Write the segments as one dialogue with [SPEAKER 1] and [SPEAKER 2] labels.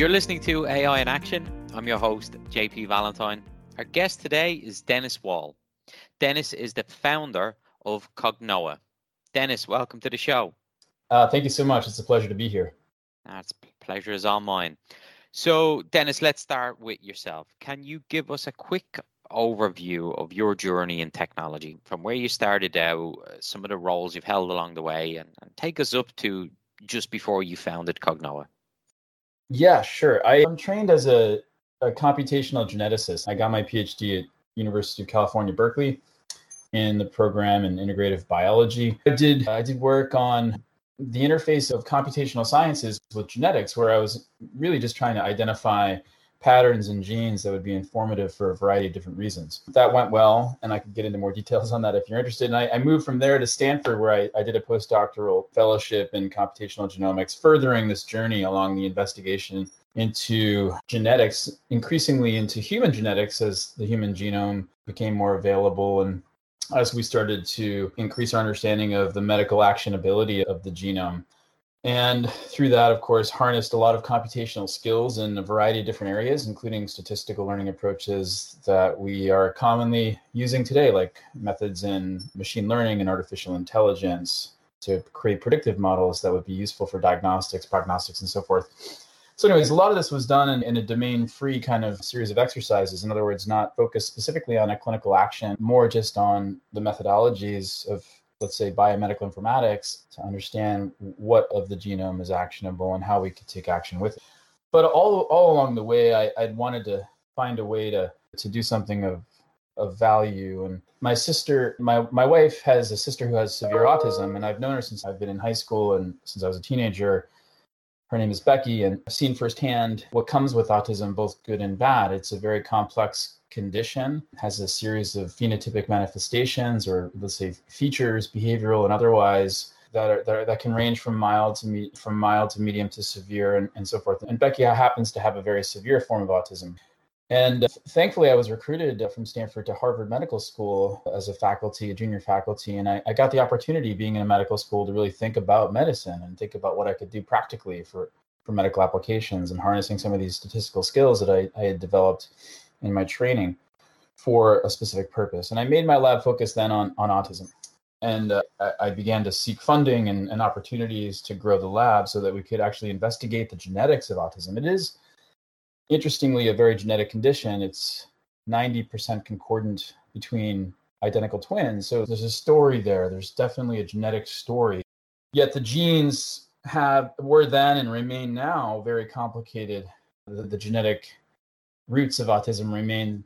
[SPEAKER 1] You're listening to AI in Action. I'm your host, JP Valentine. Our guest today is Dennis Wall. Dennis is the founder of Cognoa. Dennis, welcome to the show.
[SPEAKER 2] Uh, thank you so much. It's a pleasure to be here.
[SPEAKER 1] That's pleasure is all mine. So, Dennis, let's start with yourself. Can you give us a quick overview of your journey in technology from where you started out, uh, some of the roles you've held along the way, and, and take us up to just before you founded Cognoa?
[SPEAKER 2] Yeah, sure. I am trained as a, a computational geneticist. I got my PhD at University of California, Berkeley in the program in integrative biology. I did I did work on the interface of computational sciences with genetics where I was really just trying to identify patterns and genes that would be informative for a variety of different reasons. That went well, and I could get into more details on that if you're interested. And I, I moved from there to Stanford, where I, I, did a postdoctoral fellowship in computational genomics, furthering this journey along the investigation into genetics, increasingly into human genetics as the human genome became more available and as we started to increase our understanding of the medical actionability of the genome. And through that, of course, harnessed a lot of computational skills in a variety of different areas, including statistical learning approaches that we are commonly using today, like methods in machine learning and artificial intelligence to create predictive models that would be useful for diagnostics, prognostics, and so forth. So, anyways, a lot of this was done in, in a domain free kind of series of exercises. In other words, not focused specifically on a clinical action, more just on the methodologies of let's say biomedical informatics to understand what of the genome is actionable and how we could take action with it. But all all along the way, I, I wanted to find a way to to do something of of value. And my sister, my my wife has a sister who has severe autism, and I've known her since I've been in high school and since I was a teenager. Her name is Becky, and I've seen firsthand what comes with autism, both good and bad. It's a very complex condition. Has a series of phenotypic manifestations or let's say features behavioral and otherwise that are, that, are, that can range from mild to me, from mild to medium to severe and, and so forth. And becky happens to have a very severe form of autism and thankfully i was recruited from stanford to harvard medical school as a faculty a junior faculty and I, I got the opportunity being in a medical school to really think about medicine and think about what i could do practically for for medical applications and harnessing some of these statistical skills that I, I had developed in my training for a specific purpose. And I made my lab focus then on, on autism. And uh, I began to seek funding and, and opportunities to grow the lab so that we could actually investigate the genetics of autism. It is, interestingly, a very genetic condition. It's 90% concordant between identical twins. So there's a story there. There's definitely a genetic story. Yet the genes have were then and remain now very complicated. The, the genetic roots of autism remain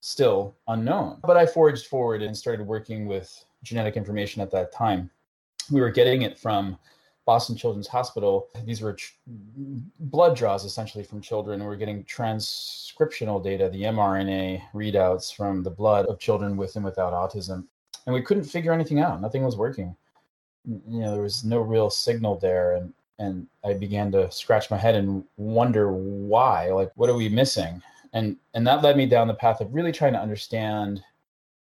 [SPEAKER 2] still unknown. But I forged forward and started working with genetic information at that time. We were getting it from Boston Children's Hospital. These were blood draws essentially from children. We're getting transcriptional data, the mRNA readouts from the blood of children with and without autism. And we couldn't figure anything out. Nothing was working. You know, there was no real signal there. And and I began to scratch my head and wonder why. Like, what are we missing? and and that led me down the path of really trying to understand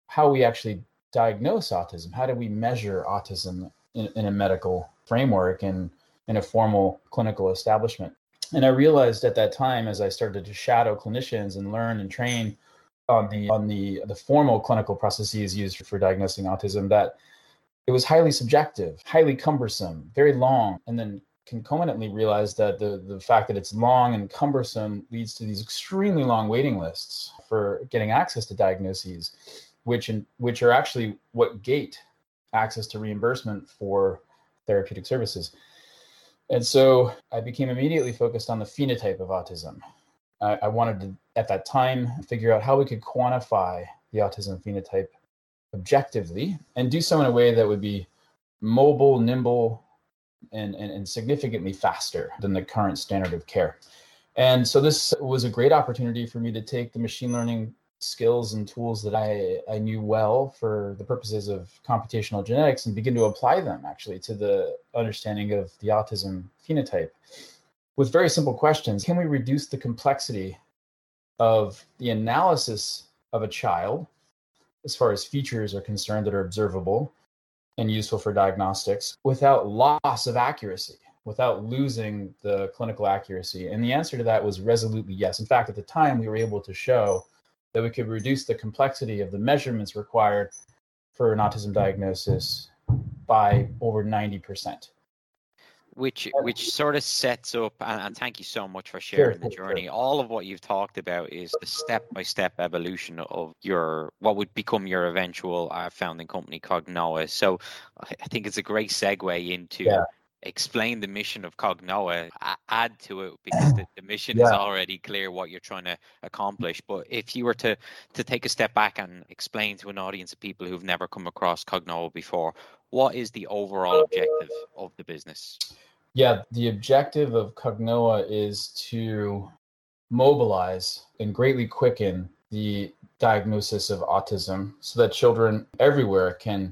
[SPEAKER 2] how we actually diagnose autism how do we measure autism in, in a medical framework and in a formal clinical establishment. And i realized at that time as i started to shadow clinicians and learn and train on the on the the formal clinical processes used for, diagnosing autism that it was highly subjective highly cumbersome very long and then concomitantly realized that the, the fact that it's long and cumbersome leads to these extremely long waiting lists for getting access to diagnoses, which in, which are actually what gate access to reimbursement for therapeutic services. And so I became immediately focused on the phenotype of autism. I, I wanted to, at that time, figure out how we could quantify the autism phenotype objectively and do so in a way that would be mobile, nimble, and, and, and significantly faster than the current standard of care. And so this was a great opportunity for me to take the machine learning skills and tools that I, I knew well for the purposes of computational genetics and begin to apply them actually to the understanding of the autism phenotype with very simple questions. Can we reduce the complexity of the analysis of a child as far as features are concerned that are observable and useful for diagnostics without loss of accuracy? without losing the clinical accuracy? And the answer to that was resolutely yes. In fact, at the time, we were able to show that we could reduce the complexity of the measurements required for an autism diagnosis by over 90%
[SPEAKER 1] which which sort of sets up and, and, thank you so much for sharing sure, the journey. Sure. all of what you've talked about is the step-by-step evolution of your what would become your eventual uh, founding company cognoa. So i think it's a great segue into yeah explain the mission of Cognoa, add to it because the, the mission yeah. is already clear what you're trying to accomplish. But if you were to to take a step back and explain to an audience of people who've never come across Cognoa before, what is the overall objective of the business?
[SPEAKER 2] Yeah, the objective of Cognoa is to mobilize and greatly quicken the diagnosis of autism so that children everywhere can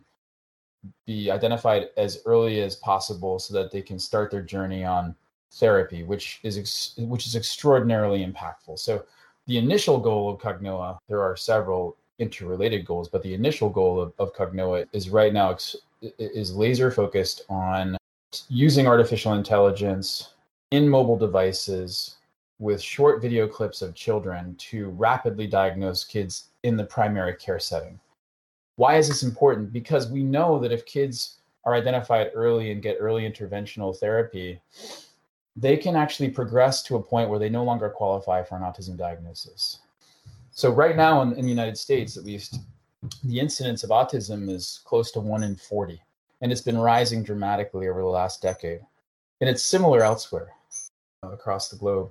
[SPEAKER 2] be identified as early as possible so that they can start their journey on therapy, which is ex- which is extraordinarily impactful. So the initial goal of Cognoa, there are several interrelated goals, but the initial goal of, of Cognoa is right now ex- is laser focused on using artificial intelligence in mobile devices with short video clips of children to rapidly diagnose kids in the primary care setting. Why is this important? Because we know that if kids are identified early and get early interventional therapy, they can actually progress to a point where they no longer qualify for an autism diagnosis. So, right now in, in the United States, at least, the incidence of autism is close to one in 40, and it's been rising dramatically over the last decade. And it's similar elsewhere uh, across the globe,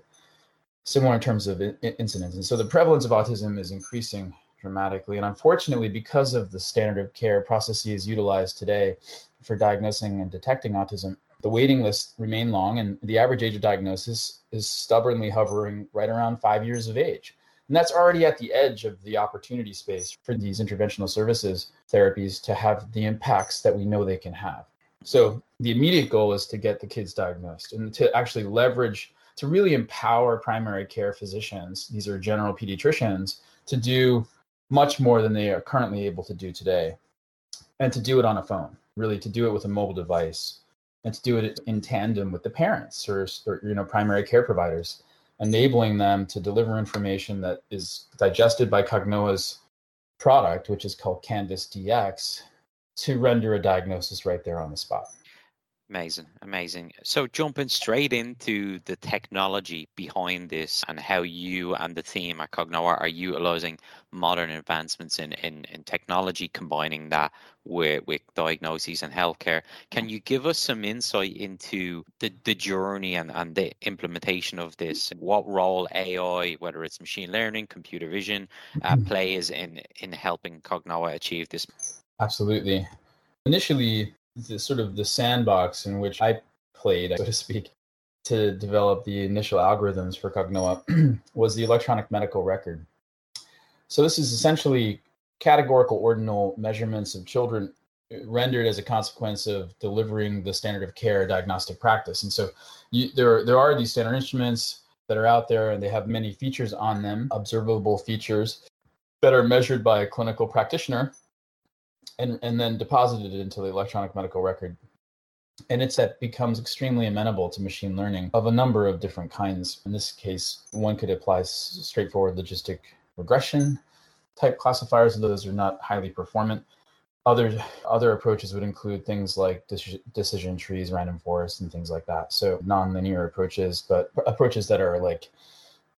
[SPEAKER 2] similar in terms of incidence. And so, the prevalence of autism is increasing dramatically. And unfortunately, because of the standard of care processes utilized today for diagnosing and detecting autism, the waiting lists remain long, and the average age of diagnosis is stubbornly hovering right around five years of age. And that's already at the edge of the opportunity space for these interventional services therapies to have the impacts that we know they can have. So, the immediate goal is to get the kids diagnosed and to actually leverage, to really empower primary care physicians, these are general pediatricians, to do much more than they are currently able to do today. And to do it on a phone, really to do it with a mobile device and to do it in tandem with the parents or, or you know primary care providers, enabling them to deliver information that is digested by Cognoa's product, which is called Canvas DX, to render a diagnosis right there on the spot.
[SPEAKER 1] Amazing, amazing. So jumping straight into the technology behind this and how you and the team at Cognoa are utilizing modern advancements in, in, in technology, combining that with, with diagnoses and healthcare. Can you give us some insight into the, the journey and, and the implementation of this? What role AI, whether it's machine learning, computer vision, uh, mm-hmm. plays in, in helping Cognoa achieve this?
[SPEAKER 2] Absolutely. Initially, the sort of the sandbox in which I played, so to speak, to develop the initial algorithms for Cognoa was the electronic medical record. So this is essentially categorical ordinal measurements of children uh, rendered as a consequence of delivering the standard of care diagnostic practice. And so you, there, there are these standard instruments that are out there and they have many features on them, observable features that are measured by a clinical practitioner and, and then deposited it into the electronic medical record. And it's that becomes extremely amenable to machine learning of a number of different kinds. In this case, one could apply straightforward logistic regression type classifiers, those are not highly performant. Other other approaches would include things like decision trees, random forests, and things like that. So nonlinear approaches, but approaches that are like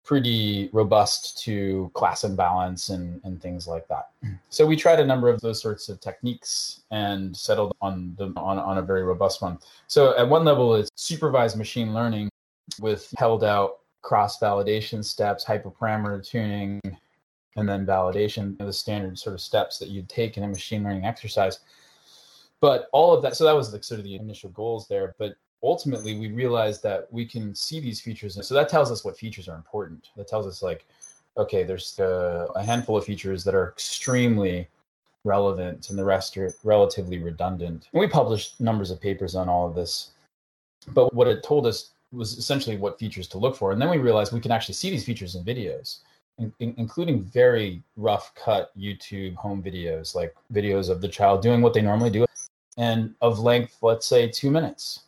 [SPEAKER 2] pretty robust to class imbalance and, and things like that. So we tried a number of those sorts of techniques and settled on the on, on a very robust one. So at one level, it's supervised machine learning with held out cross validation steps, hyperparameter tuning, and then validation, the standard sort of steps that you'd take in a machine learning exercise. But all of that, so that was the, sort of the initial goals there. But ultimately we realized that we can see these features. So that tells us what features are important. That tells us like, okay, there's a, a handful of features that are extremely relevant and the rest are relatively redundant. And we published numbers of papers on all of this. But what it told us was essentially what features to look for. And then we realized we can actually see these features in videos, in, in, including very rough cut YouTube home videos, like videos of the child doing what they normally do and of length, let's say two minutes.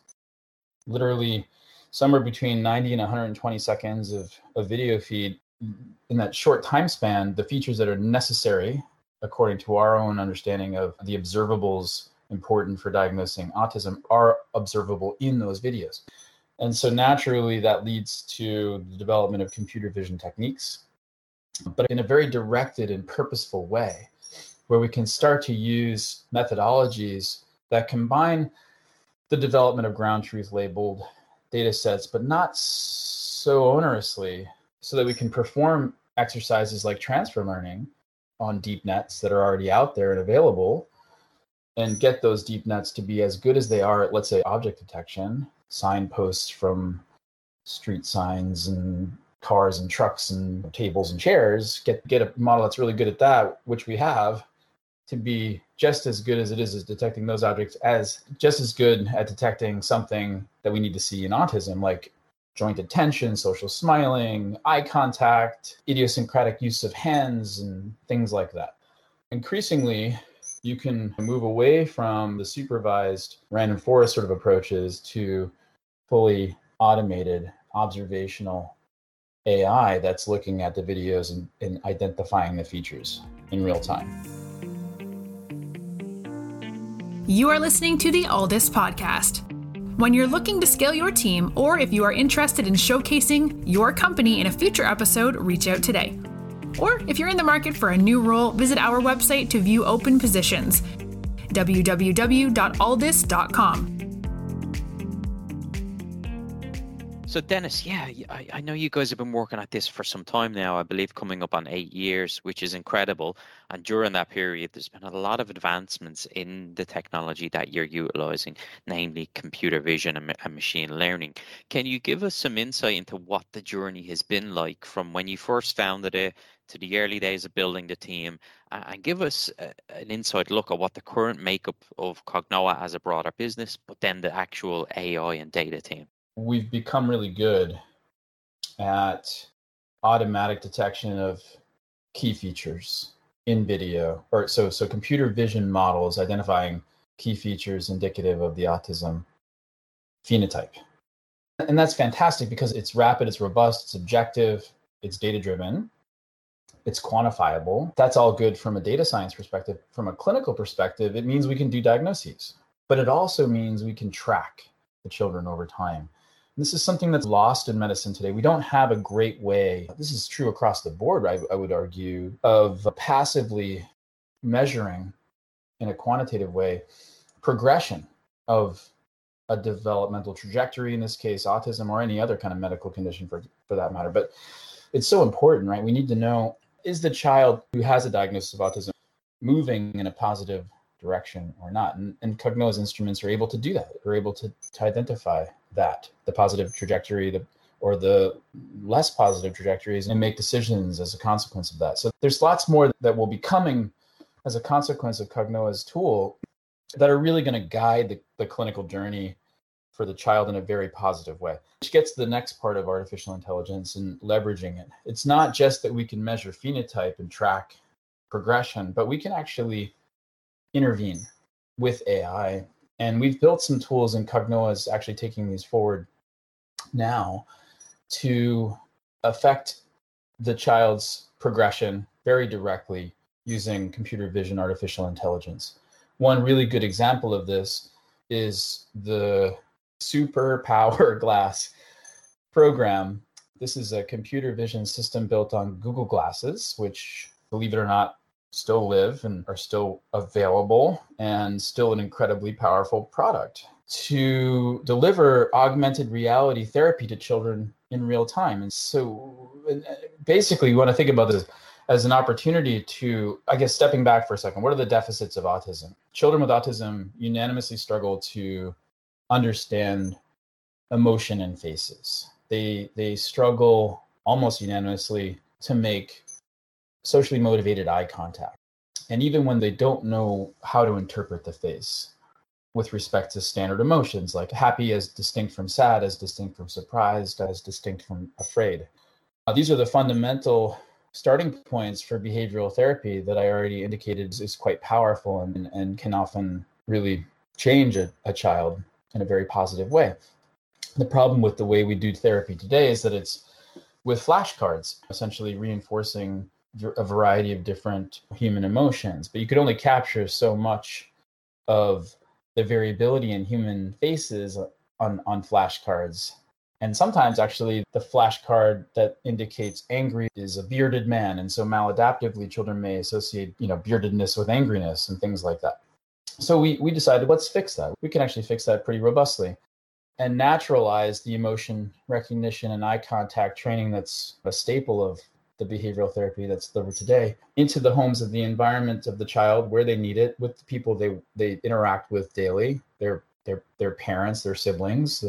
[SPEAKER 2] Literally somewhere between 90 and 120 seconds of a video feed in that short time span, the features that are necessary according to our own understanding of the observables important for diagnosing autism are observable in those videos. And so naturally that leads to the development of computer vision techniques, but in a very directed and purposeful way, where we can start to use methodologies that combine the development of ground truth labeled data sets, but not so onerously, so that we can perform exercises like transfer learning on deep nets that are already out there and available and get those deep nets to be as good as they are at, let's say, object detection, signposts from street signs and cars and trucks and tables and chairs, get, get a model that's really good at that, which we have, to be just as good as it is at detecting those objects as just as good at detecting something that we need to see in autism, like joint attention, social smiling, eye contact, idiosyncratic use of hands, and things like that. Increasingly, you can move away from the supervised random forest sort of approaches to fully automated observational AI that's looking at the videos and, and identifying the features in real time.
[SPEAKER 3] You are listening to the Alldus Podcast. When you're looking to scale your team, or if you are interested in showcasing your company in a future episode, reach out today. Or if you're in the market for a new role, visit our website to view open positions www.alldus.com.
[SPEAKER 1] So, Dennis, yeah, I, I, know you guys have been working at this for some time now. I believe coming up on eight years, which is incredible. And during that period, there's been a lot of advancements in the technology that you're utilizing, namely computer vision and, and machine learning. Can you give us some insight into what the journey has been like from when you first founded it to the early days of building the team, and give us a, an inside look at what the current makeup of Cognoa as a broader business, but then the actual AI and data team?
[SPEAKER 2] We've become really good at automatic detection of key features in video or so so computer vision models identifying key features indicative of the autism phenotype. And that's fantastic because it's rapid it's robust it's objective it's data driven it's quantifiable. That's all good from a data science perspective. From a clinical perspective it means we can do diagnoses but it also means we can track the children over time this is something that's lost in medicine today. We don't have a great way, this is true across the board, I, I would argue, of passively measuring in a quantitative way progression of a developmental trajectory, in this case, autism or any other kind of medical condition for, for that matter. But it's so important, right? We need to know is the child who has a diagnosis of autism moving in a positive direction or not? And, and Cognoa's instruments are able to do that. They're able to, to identify that the positive trajectory the, or the less positive trajectories and make decisions as a consequence of that so there's lots more that will be coming as a consequence of cognoa's tool that are really going to guide the, the clinical journey for the child in a very positive way which gets to the next part of artificial intelligence and leveraging it it's not just that we can measure phenotype and track progression but we can actually intervene with ai and we've built some tools, and Cognoa is actually taking these forward now to affect the child's progression very directly using computer vision artificial intelligence. One really good example of this is the Super Power Glass program. This is a computer vision system built on Google Glasses, which, believe it or not, still live and are still available and still an incredibly powerful product to deliver augmented reality therapy to children in real time. And so uh, basically, you want to think about this as an opportunity to, I guess, stepping back for a second, what are the deficits of autism? Children with autism unanimously struggle to understand emotion in faces. They they struggle almost unanimously to make socially motivated eye contact. And even when they don't know how to interpret the face with respect to standard emotions, like happy as distinct from sad, as distinct from surprised, as distinct from afraid. Uh, these are the fundamental starting points for behavioral therapy that I already indicated is, is quite powerful and, and can often really change a, a child in a very positive way. The problem with the way we do therapy today is that it's with flashcards, essentially reinforcing a variety of different human emotions, but you could only capture so much of the variability in human faces on, on flashcards. And sometimes, actually, the flashcard that indicates angry is a bearded man. And so, maladaptively, children may associate, you know, beardedness with angriness and things like that. So, we, we decided, let's fix that. We can actually fix that pretty robustly and naturalize the emotion recognition and eye contact training that's a staple of the behavioral therapy that's delivered today into the homes of the environment of the child where they need it with the people they they interact with daily their their their parents their siblings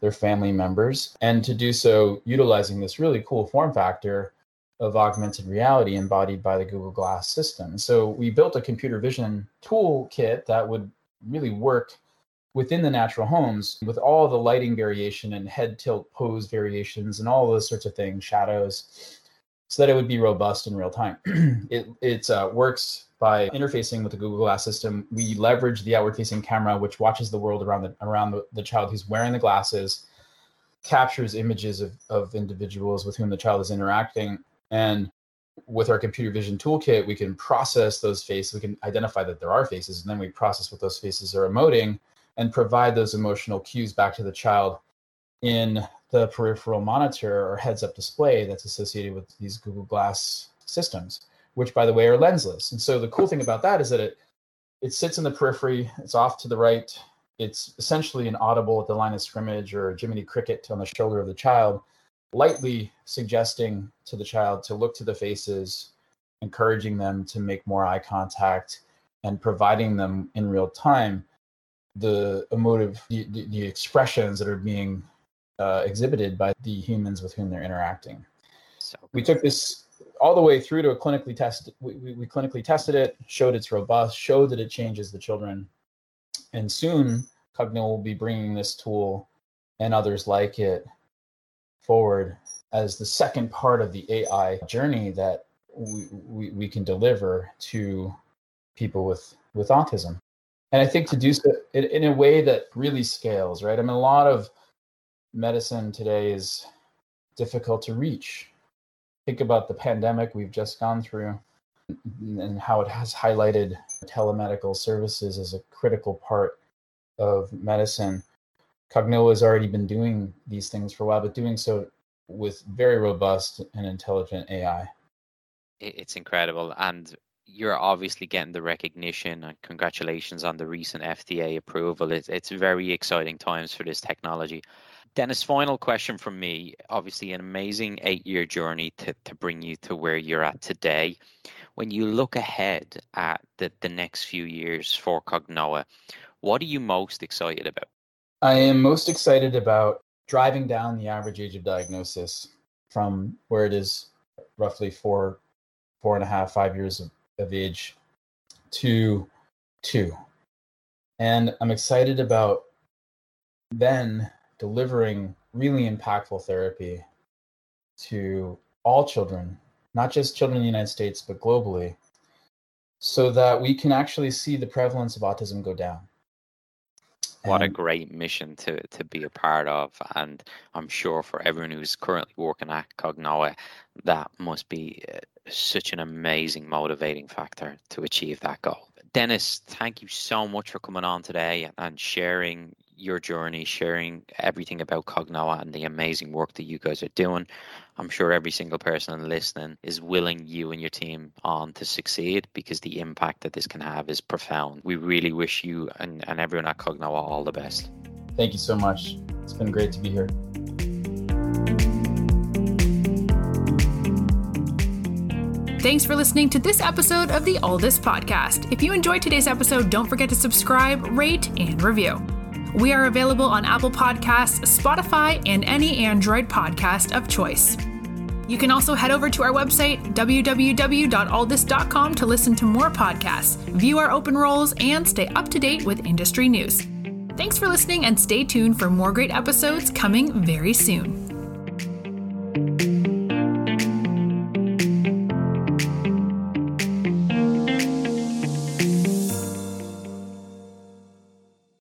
[SPEAKER 2] their family members and to do so utilizing this really cool form factor of augmented reality embodied by the Google Glass system. So we built a computer vision toolkit that would really work within the natural homes with all the lighting variation and head tilt pose variations and all those sorts of things, shadows, so that it would be robust in real time. it it uh, works by interfacing with the Google Glass system. We leverage the outward-facing camera, which watches the world around the around the, the child who's wearing the glasses, captures images of, of individuals with whom the child is interacting, and with our computer vision toolkit, we can process those faces. We can identify that there are faces, and then we process what those faces are emoting and provide those emotional cues back to the child in the peripheral monitor or heads up display that's associated with these Google Glass systems, which by the way are lensless. And so the cool thing about that is that it it sits in the periphery, it's off to the right, it's essentially an audible at the line of scrimmage or a Jiminy Cricket on the shoulder of the child, lightly suggesting to the child to look to the faces, encouraging them to make more eye contact, and providing them in real time the emotive, the, the, the expressions that are being uh, exhibited by the humans with whom they're interacting. So we took this all the way through to a clinically tested. We, we, we clinically tested it, showed it's robust, showed that it changes the children, and soon Cognoa will be bringing this tool and others like it forward as the second part of the AI journey that we, we, we can deliver to people with with autism. And I think to do so in, in a way that really scales, right? I mean, a lot of medicine today is difficult to reach. Think about the pandemic we've just gone through and how it has highlighted telemedical services as a critical part of medicine. Cognoa has already been doing these things for a while, but doing so with very robust and intelligent AI.
[SPEAKER 1] It's incredible. And you're obviously getting the recognition and congratulations on the recent FDA approval. It's, it's very exciting times for this technology. Dennis, final question from me. Obviously, an amazing eight year journey to, to bring you to where you're at today. When you look ahead at the, the next few years for Cognoa, what are you most excited about?
[SPEAKER 2] I am most excited about driving down the average age of diagnosis from where it is roughly four, four and a half, five years of, of age to two. And I'm excited about then delivering really impactful therapy to all children, not just children in the United States, but globally, so that we can actually see the prevalence of autism go down.
[SPEAKER 1] What a great mission to, to be a part of. And I'm sure for everyone who's currently working at Cognoa, that must be uh, such an amazing motivating factor to achieve that goal. Dennis, thank you so much for coming on today and sharing your journey, sharing everything about Cognoa and the amazing work that you guys are doing. I'm sure every single person listening is willing you and your team on to succeed because the impact that this can have is profound. We really wish you and, and everyone at Cognoa all the best.
[SPEAKER 2] Thank you so much. It's been great to be here.
[SPEAKER 3] Thanks for listening to this episode of the Alldus podcast. If you enjoyed today's episode, don't forget to subscribe, rate, and review. We are available on Apple Podcasts, Spotify, and any Android podcast of choice. You can also head over to our website, www.alldus.com, to listen to more podcasts, view our open roles, and stay up to date with industry news. Thanks for listening and stay tuned for more great episodes coming very soon.